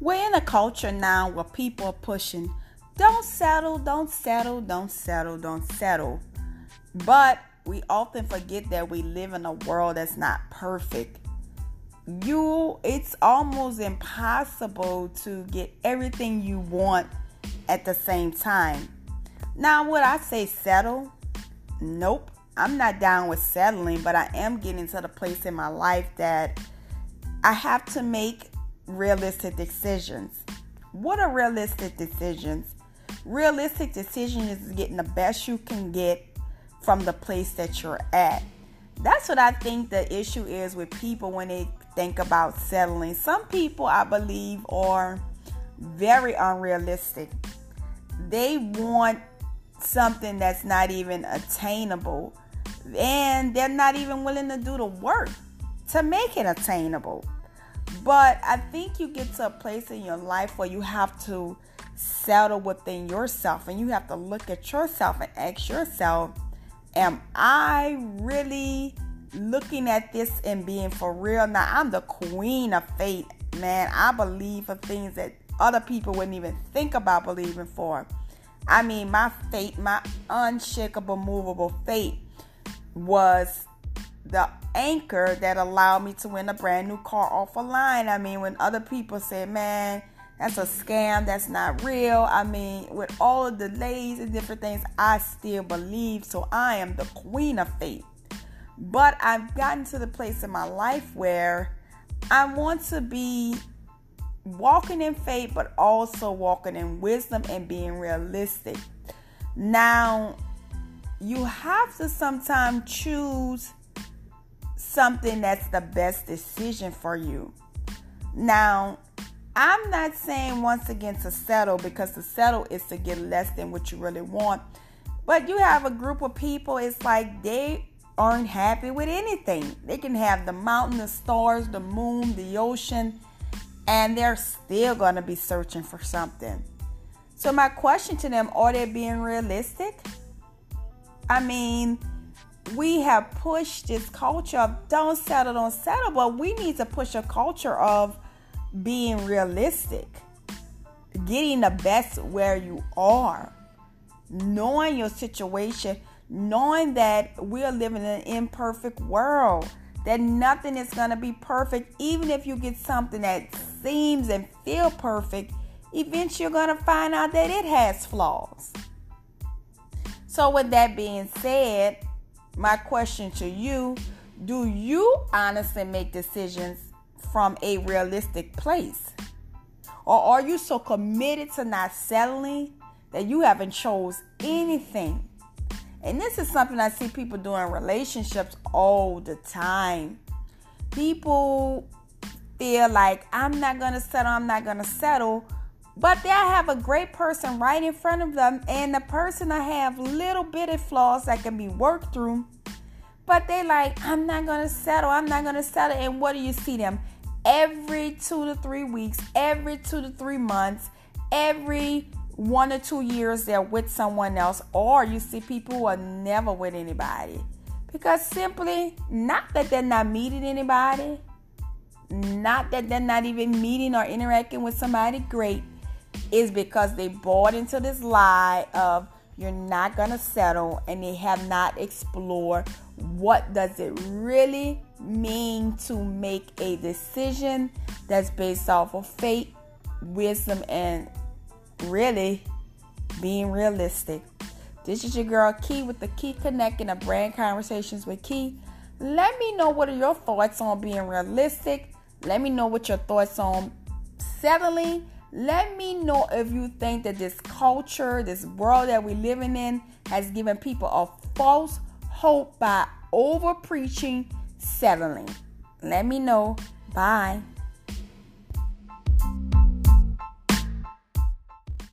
We're in a culture now where people are pushing, don't settle, don't settle, don't settle, don't settle. But we often forget that we live in a world that's not perfect. You it's almost impossible to get everything you want at the same time. Now, would I say settle? Nope. I'm not down with settling, but I am getting to the place in my life that I have to make realistic decisions. What are realistic decisions? Realistic decisions is getting the best you can get from the place that you're at. That's what I think the issue is with people when they think about settling. Some people, I believe, are very unrealistic. They want something that's not even attainable, and they're not even willing to do the work to make it attainable. But I think you get to a place in your life where you have to settle within yourself and you have to look at yourself and ask yourself, Am I really looking at this and being for real? Now, I'm the queen of faith, man. I believe for things that other people wouldn't even think about believing for. I mean, my faith, my unshakable, movable faith was the anchor that allowed me to win a brand new car off a line. I mean, when other people say, man, that's a scam, that's not real. I mean, with all the delays and different things, I still believe. So I am the queen of faith. But I've gotten to the place in my life where I want to be walking in faith, but also walking in wisdom and being realistic. Now, you have to sometimes choose something that's the best decision for you. Now, I'm not saying once again to settle because to settle is to get less than what you really want. But you have a group of people, it's like they aren't happy with anything. They can have the mountain, the stars, the moon, the ocean, and they're still going to be searching for something. So, my question to them are they being realistic? I mean, we have pushed this culture of don't settle, don't settle, but we need to push a culture of being realistic, getting the best where you are, knowing your situation, knowing that we're living in an imperfect world, that nothing is going to be perfect, even if you get something that seems and feel perfect, eventually you're going to find out that it has flaws. So, with that being said, my question to you do you honestly make decisions from a realistic place? Or are you so committed to not settling that you haven't chose anything? And this is something I see people do in relationships all the time. People feel like I'm not to settle, I'm not to settle but they have a great person right in front of them, and the person I have little bitty flaws that can be worked through. But they like, I'm not gonna settle, I'm not gonna settle. And what do you see them? Every two to three weeks, every two to three months, every one or two years they're with someone else, or you see people who are never with anybody. Because simply, not that they're not meeting anybody, not that they're not even meeting or interacting with somebody great, is because they bought into this lie of you're not going to settle and they have not explored what does it really mean to make a decision that's based off of faith, wisdom and really being realistic. This is your girl Key with the Key Connecting a brand conversations with Key. Let me know what are your thoughts on being realistic. Let me know what your thoughts on settling let me know if you think that this culture, this world that we're living in, has given people a false hope by over preaching settling. Let me know. Bye.